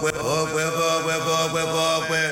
ọpẹ́ ọpẹ́ ọpẹ́ ọpẹ́ ọpẹ́ wọlé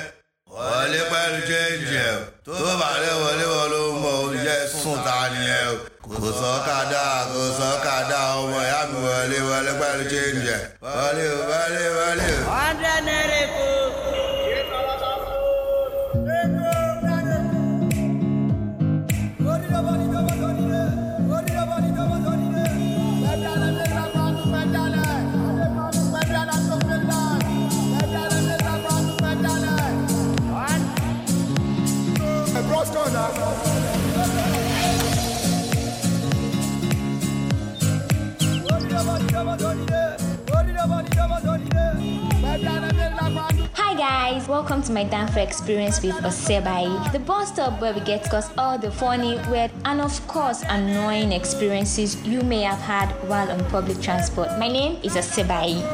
guys, welcome to my Danfo experience with Osebai, the bus stop where we get discuss all the funny, weird, and of course annoying experiences you may have had while on public transport. My name is Osebai.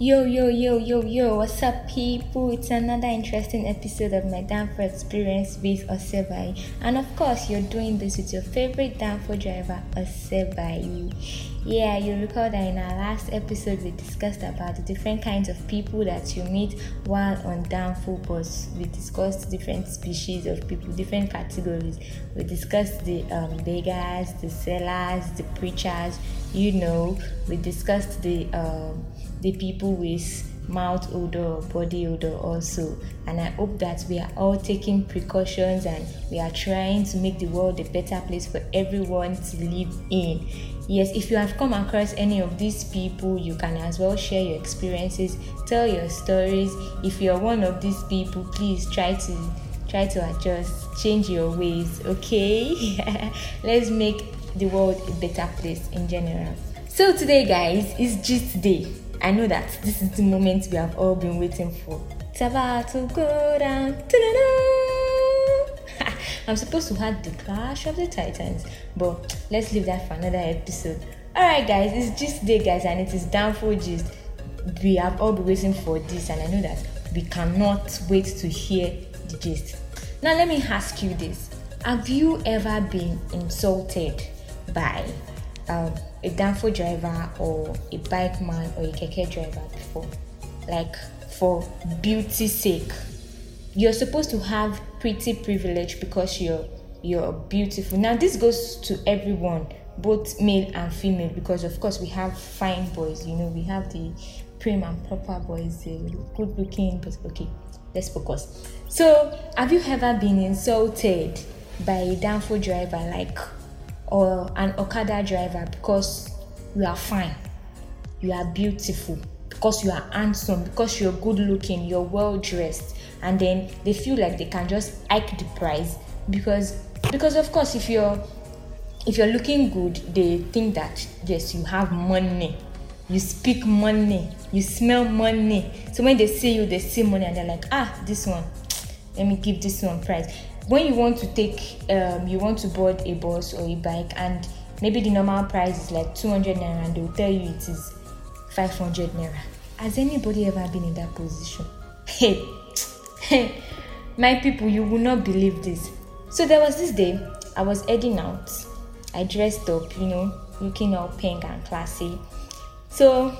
Yo, yo, yo, yo, yo, what's up, people? It's another interesting episode of my Danfo experience with Osebai. And of course, you're doing this with your favorite Danfo driver, Osebai. Yeah, you recall that in our last episode, we discussed about the different kinds of people that you meet while on Danfo bus. We discussed different species of people, different categories. We discussed the um, beggars, the sellers, the preachers, you know, we discussed the um, the people with mouth odor body odor also. And i hope that we are all taking precautions and we are trying to make the world a better place for everyone to live in. Yes if you have come across any of these people you can as well share your experiences tell your stories. If you're one of these people please try to try to adjust change your ways okay? Let's make the world a better place in general. So today guys is just day I know that this is the moment we have all been waiting for. It's about to go down. I'm supposed to have the Clash of the Titans, but let's leave that for another episode. Alright, guys, it's just day, guys, and it is down for gist. We have all been waiting for this, and I know that we cannot wait to hear the gist. Now, let me ask you this Have you ever been insulted by um, a Danfo driver or a bike man or a keke driver before. Like for beauty's sake, you're supposed to have pretty privilege because you're you're beautiful. Now this goes to everyone, both male and female, because of course we have fine boys. You know we have the prim and proper boys, the good looking. But okay, let's focus. So have you ever been insulted by a Danfo driver like? Or an Okada driver because you are fine, you are beautiful, because you are handsome, because you're good looking, you're well dressed, and then they feel like they can just hike the price because because of course if you're if you're looking good, they think that yes you have money, you speak money, you smell money. So when they see you, they see money and they're like ah this one, let me give this one price when you want to take um, you want to board a bus or a bike and maybe the normal price is like 200 naira and they'll tell you it is 500 naira has anybody ever been in that position? Hey my people you will not believe this. So there was this day i was heading out. I dressed up you know looking all pink and classy. So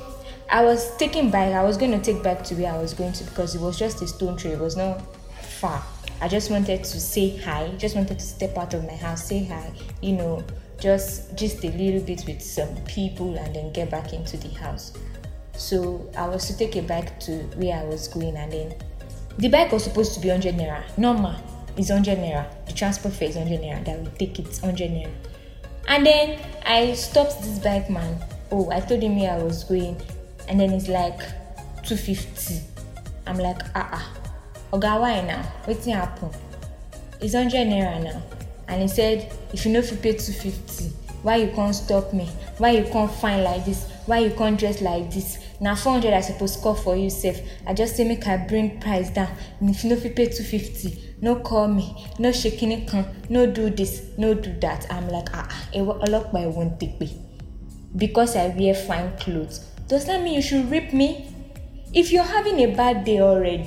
i was taking bike i was going to take back to where i was going to because it was just a stone throw it was not far I just wanted to say hi, just wanted to step out of my house, say hi, you know, just just a little bit with some people and then get back into the house. So I was to take a bike to where I was going and then the bike was supposed to be 100 naira. Normal is 100 naira. The transport fare is 100 naira. That will take it 100 naira. And then I stopped this bike man. Oh, I told him where I was going, and then it's like 250. I'm like, ah ah oga why now? Wetin happen? It's hundred naira now. And he said if you no fit pay two fifty why you come stop me? Why you come fine like this? Why you come dress like this? Na four hundred i suppose call for you sef. I just say make i bring price down. And if you no fit pay two fifty no call me. No ṣe kinní kan. No do this. No do that. I'm like ah ah ewo ọlọ́pàá ẹ̀ wọ́n tèpè because i wear fine clothes. Does that mean you should rip me? If you're having a bad day already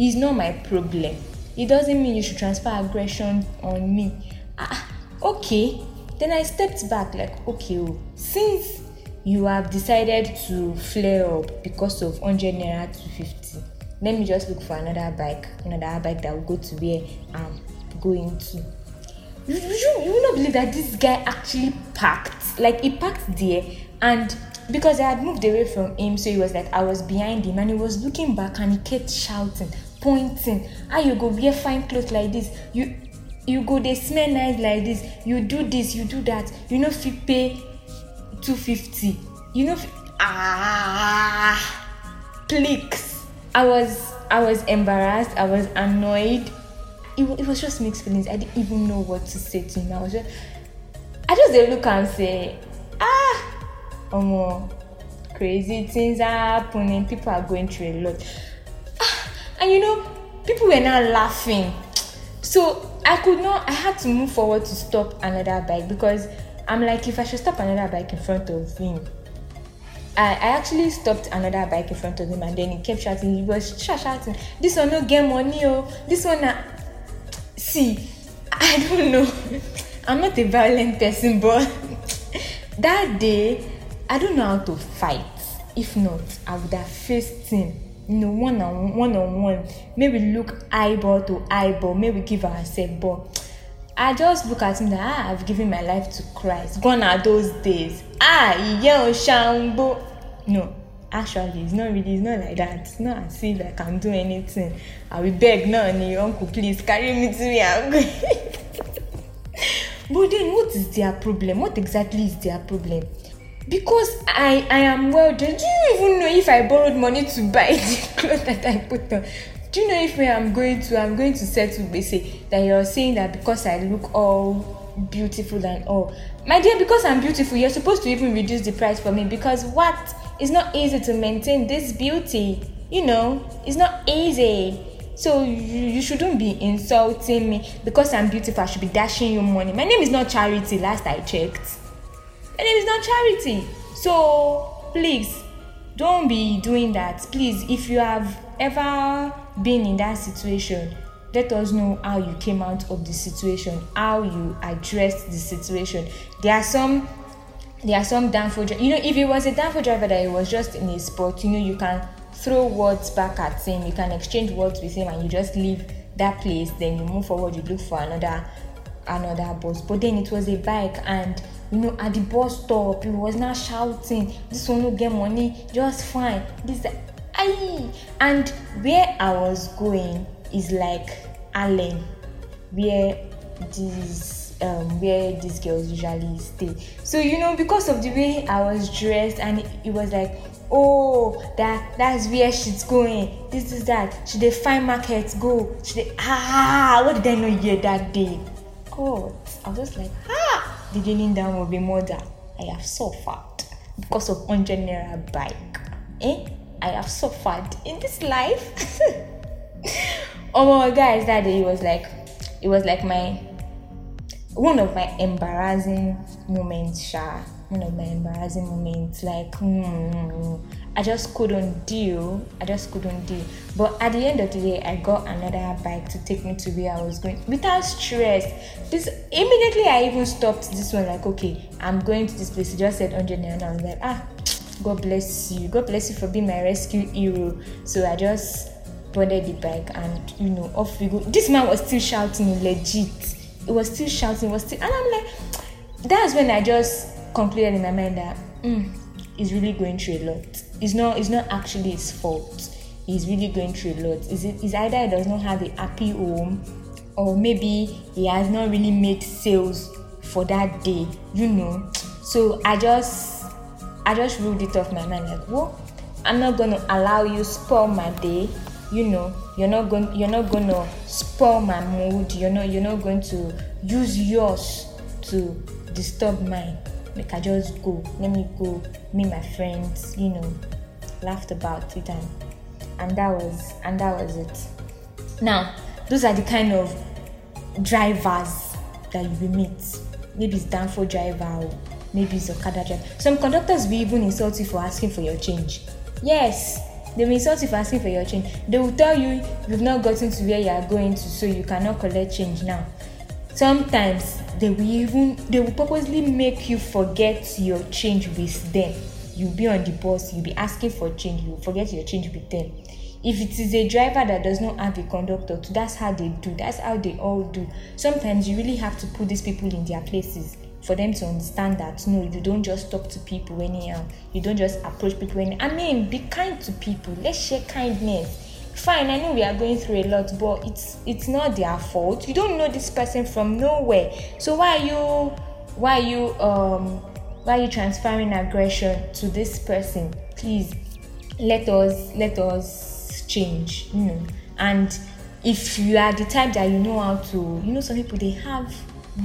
it's not my problem. It doesn't mean you should transfer aggression on me. Ah okay. Then i stepped back like okay oh since you have decided to flare up because of 100 naira 250 let me just look for another bike another bike that will go to where i'm going to. You, you, you will not believe that this guy actually parked. Like he parked there and because i had moved away from him so he was like i was behind him and he was looking back and he kept shouting pointing. How you go wear fine clothes like this? You you go dey smell nice like this. You do this you do that. You no fit pay 250 you know ah clicks. I was i was embarrassed. I was annoyed. It, it was just mixed feelings. I didn't even know what to say to him. I was just i just dey look am say ah omo crazy things are happening. People are going through a lot and you know people were now laughing. So i could not i had to move forward to stop another bike because i'm like if i should stop another bike in front of him I, I actually stopped another bike in front of him and then he kept shouting he was shouting this one no get money oh this one na see i don't know. I'm not a violent person but that day i don't know how to fight. If not i would have faced him know one on one on one. Maybe look eyeball to eyeball. Maybe give ourselves but i just look at him that ah i've given my life to christ. Gone are those days. Ah iye o shambo no actually it's not really it's not like that. It's not as if i can do anything. I will beg now ni uncle please carry me to i'm going. But then what is their problem? What exactly is their problem because i i am well do you even know if i borrowed money to buy the clothes that i put on? Do you know if i'm going to i'm going to settle gbese that you're saying that because i look all beautiful and all. My dear because i'm beautiful you're supposed to even reduce the price for me because what? It's not easy to maintain this beauty you know? It's not easy. So you, you shouldn't be insulting me. Because i'm beautiful i should be dashing you money. My name is not charity last i checked my name is not charity. So please don't be doing that. Please if you have ever been in that situation let us know how you came out of the situation how you addressed the situation. There are some there are some Danfo you know if it was a Danfo driver that it was just in a spot you know you can throw words back at him you can exchange words with him and you just leave that place then you move forward you look for another another bus. But then it was a bike and you know at the bus stop he was now shouting this one no get money just fine. This aye. And where i was going is like allen where this um where these girls usually stay. So you know because of the way i was dressed and it, was like oh that that's where she's going. This is that. She dey find market go. She dey ah what did i know hear that day? God i was just like ah the kneeling down will be murder i have suffered because of 100 naira bike. Eh? I have suffered in this life. Oh my guys that day it was like it was like my one of my embarrassing moments sha. One of my embarrassing moments like mm, i just couldn't deal i just couldn't deal. But at the end of the day i got another bike to take me to where i was going without stress. This immediately i even stopped this one like okay i'm going to this place. He just said 100 naira and i was like ah god bless you. God bless you for being my rescue hero. So i just boarded the bike and you know off we go. This man was still shouting legit. It was still shouting was still and i'm like that's when i just concluded in my mind that mm, he's really going through a lot. It's not it's not actually his fault. He's really going through a lot. Is it is either he does not have a happy home or maybe he has not really made sales for that day you know? So i just i just ruled it off my mind like well i'm not gonna allow you spoil my day you know? You're not going you're not gonna spoil my mood. You're not you're not going to use yours to disturb mine make i just go. Let me go. Meet my friends you know laughed about it and and that was and that was it. Now those are the kind of drivers that you meet. Maybe it's danfo driver or maybe it's okada driver. Some conductors will even insult you for asking for your change. Yes They will insult you for asking for your change. They will tell you you've not gotten to where you are going to, so you cannot collect change now. Sometimes they will even they will purposely make you forget your change with them. You'll be on the bus, you'll be asking for change, you'll forget your change with them. If it is a driver that does not have a conductor, that's how they do. That's how they all do. Sometimes you really have to put these people in their places for them to understand that no, you don't just talk to people anyhow. You don't just approach people anyhow. I mean, be kind to people. Let's share kindness. Fine, I know we are going through a lot, but it's it's not their fault. You don't know this person from nowhere. So why are you why are you um why are you transferring aggression to this person? Please let us let us change, you know. And if you are the type that you know how to, you know, some people they have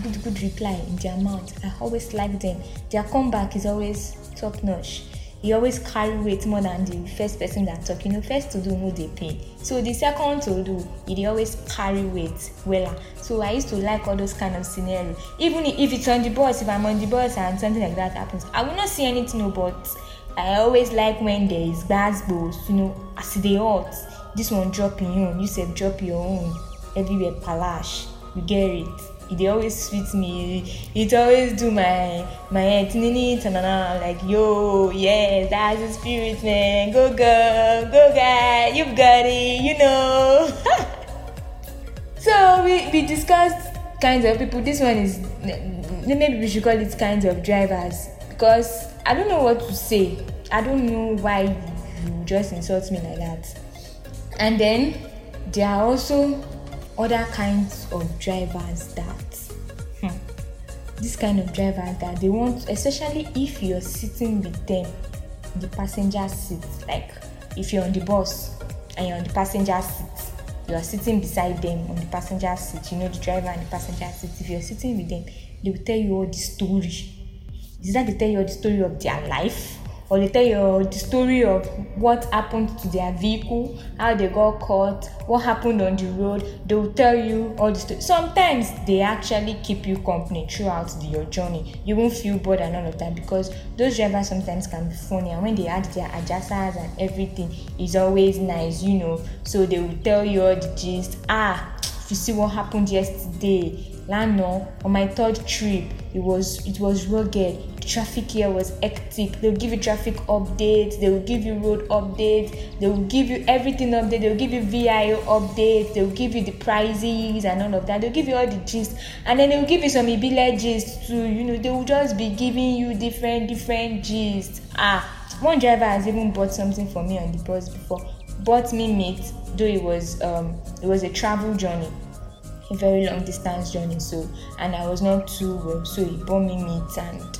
good good reply in their mouth. I always like them. Their comeback is always top notch. He always carry weight more than the first person that talk. You know, first to do no they pay. So the second to do, he always carry weight well. So I used to like all those kind of scenario. Even if it's on the bus, if I'm on the bus and something like that happens, I will not see anything about. I always like when there is basketballs, you know, as they hot. This one drop your own, you said drop your own. Everywhere palash. You get it. It dey always sweet me. It always do my my head tinini tanana like yo yes that's the spirit man. Go girl go guy. You've got it you know. So we we discussed kinds of people. This one is maybe we should call it kinds of drivers because i don't know what to say. I don't know why you just insult me like that. And then there are also other kinds of drivers that this kind of drivers that they want especially if you're sitting with them the passenger seat like if you're on the bus and you're on the passenger seat you are sitting beside them on the passenger seat you know the driver and the passenger seat if you're sitting with them they will tell you all the story. Is that they tell you all the story of their life or they tell you the story of what happened to their vehicle how they got caught what happened on the road they will tell you all the story. Sometimes they actually keep you company throughout the, your journey. You won't feel bored and all of that because those drivers sometimes can be funny and when they add their adjusters and everything it's always nice you know. So they will tell you all the gist. Ah if you see what happened yesterday. Lana on my third trip it was it was rugged traffic here was hectic. They'll give you traffic updates. They will give you road updates. They will give you everything update. They will give you vio updates. They will give you the prices and all of that. They'll give you all the gist. And then they will give you some ibile gist too. You know they will just be giving you different different gist. Ah one driver has even bought something for me on the bus before. Bought me meat though it was um it was a travel journey a very long distance journey so and i was not too well so he bought me meat and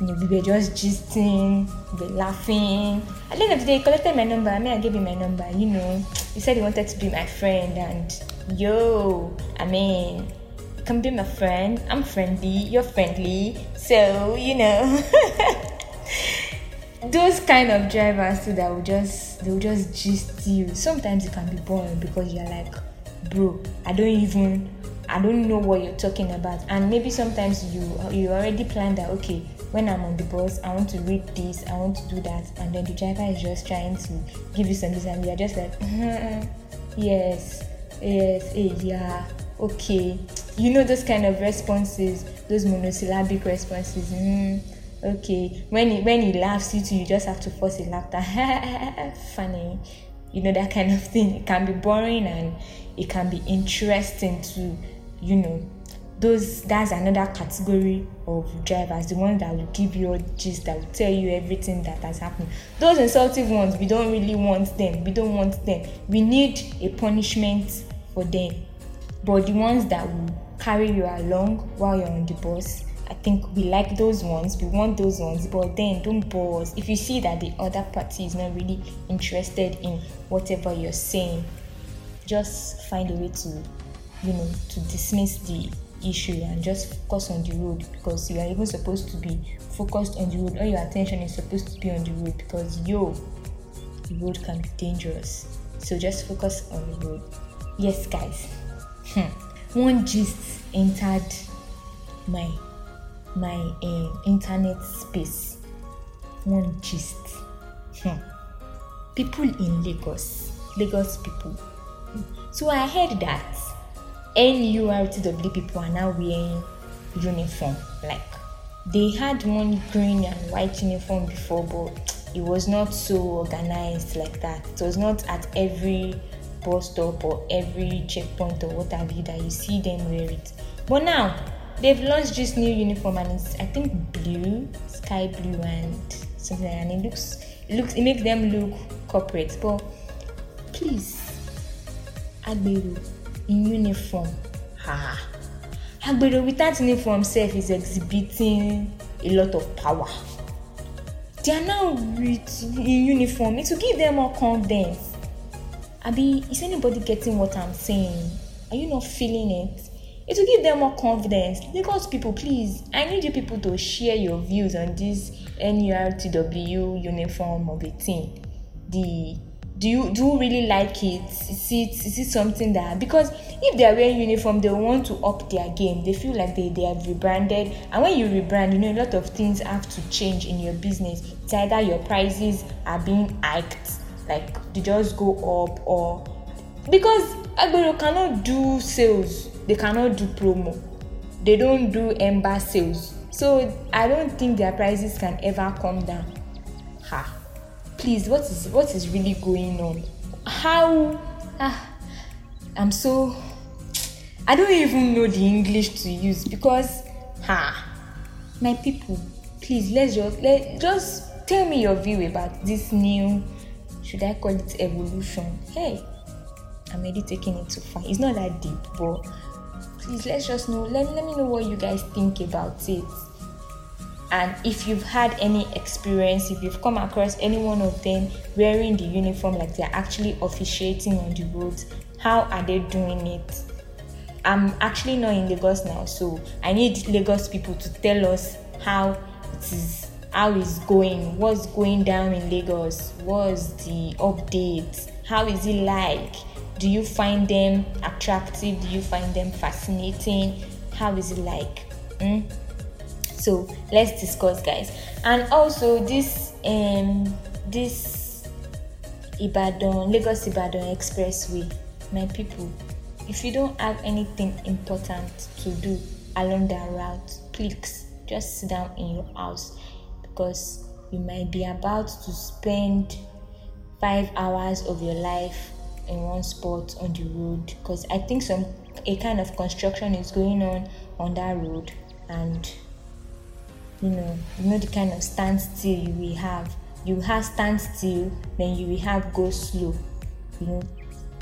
you know, we were just gisting, we were laughing. At the end of the day, he collected my number. I mean, I gave him my number. You know, he said he wanted to be my friend, and yo, I mean, come be my friend. I'm friendly. You're friendly. So you know, those kind of drivers too that will just they will just gist you. Sometimes it can be boring because you're like, bro, I don't even I don't know what you're talking about. And maybe sometimes you you already planned that okay, when I'm on the bus, I want to read this, I want to do that, and then the driver is just trying to give you something, and you're just like, yes, yes, hey, yeah, okay. You know those kind of responses, those monosyllabic responses. Mm, okay. When he when he laughs you too, you just have to force a laughter. Funny. You know that kind of thing. It can be boring and it can be interesting to, you know, those that's another category of drivers the ones that will give you all gist that will tell you everything that has happened. Those insulting ones we don't really want them. We don't want them. We need a punishment for them. But the ones that will carry you along while you're on the bus i think we like those ones we want those ones but then don't bore us if you see that the other party is not really interested in whatever you're saying just find a way to you know to dismiss the issue and just focus on the road because you are even supposed to be focused on the road. All your attention is supposed to be on the road because yo the road can be dangerous. So just focus on the road. Yes guys. Hmm. one gist entered my my um, internet space one gist hmm. people in Lagos, Lagos people. So I heard that NURTW people are now wearing uniform. Like they had one green and white uniform before, but it was not so organized like that. It was not at every bus stop or every checkpoint or what have you that you see them wear it. But now they've launched this new uniform and it's I think blue, sky blue and something that. and it looks it looks it makes them look corporate. But please Agbero in uniform. Ha. Agbero without uniform self is exhibiting a lot of power. They are now with in uniform. It will give them more confidence. Abi, is anybody getting what I'm saying? Are you not feeling it? It will give them more confidence. Lagos people, please, I need you people to share your views on this NURTW uniform of a team. The do you do you really like it? Is it is it something that because if they are wearing uniform, they want to up their game. They feel like they, they have rebranded, and when you rebrand, you know a lot of things have to change in your business. It's either your prices are being hiked, like they just go up, or because Agbero cannot do sales, they cannot do promo, they don't do ember sales. So I don't think their prices can ever come down. Ha. Please what is what is really going on? How? Ah i'm so i don't even know the english to use because ha. My people please let's just let just tell me your view about this new should i call it evolution? Hey i'm already taking it too far. It's not that deep but please let's just know let, let me know what you guys think about it. And if you've had any experience if you've come across any one of them wearing the uniform like they're actually officiating on the roads how are they doing it? I'm actually not in lagos now so i need lagos people to tell us how it is how it's going what's going down in lagos what's the update how is it like do you find them attractive? Do you find them fascinating? How is it like? Mm? so let's discuss guys. And also this um this ibadan lagos ibadan expressway my people if you don't have anything important to do along that route please just sit down in your house because you might be about to spend five hours of your life in one spot on the road because i think some a kind of construction is going on on that road. And you know you know the kind of standstill you will have. You have standstill then you will have go slow you know.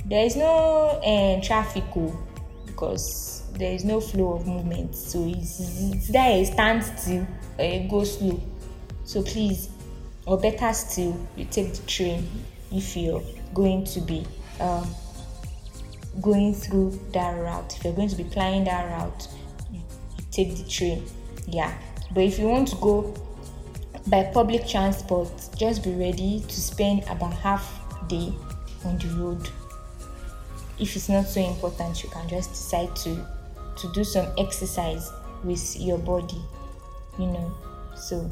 There is no uh, traffic oh, because there is no flow of movement. So it's, it's there a standstill or a go slow. So please or better still you take the train if you're going to be um, going through that route if you're going to be plying that route take the train yeah but if you want to go by public transport, just be ready to spend about half day on the road. If it's not so important, you can just decide to to do some exercise with your body, you know. So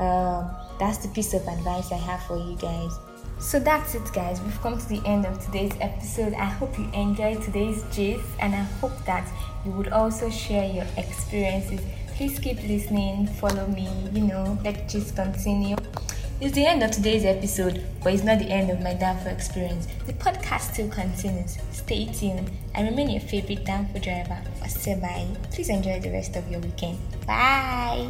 um, that's the piece of advice I have for you guys. So that's it, guys. We've come to the end of today's episode. I hope you enjoyed today's gist, and I hope that you would also share your experiences Please keep listening, follow me, you know, let's just continue. It's the end of today's episode, but it's not the end of my Danfo experience. The podcast still continues. Stay tuned. and remain your favorite Danfo driver, Osebai. Please enjoy the rest of your weekend. Bye.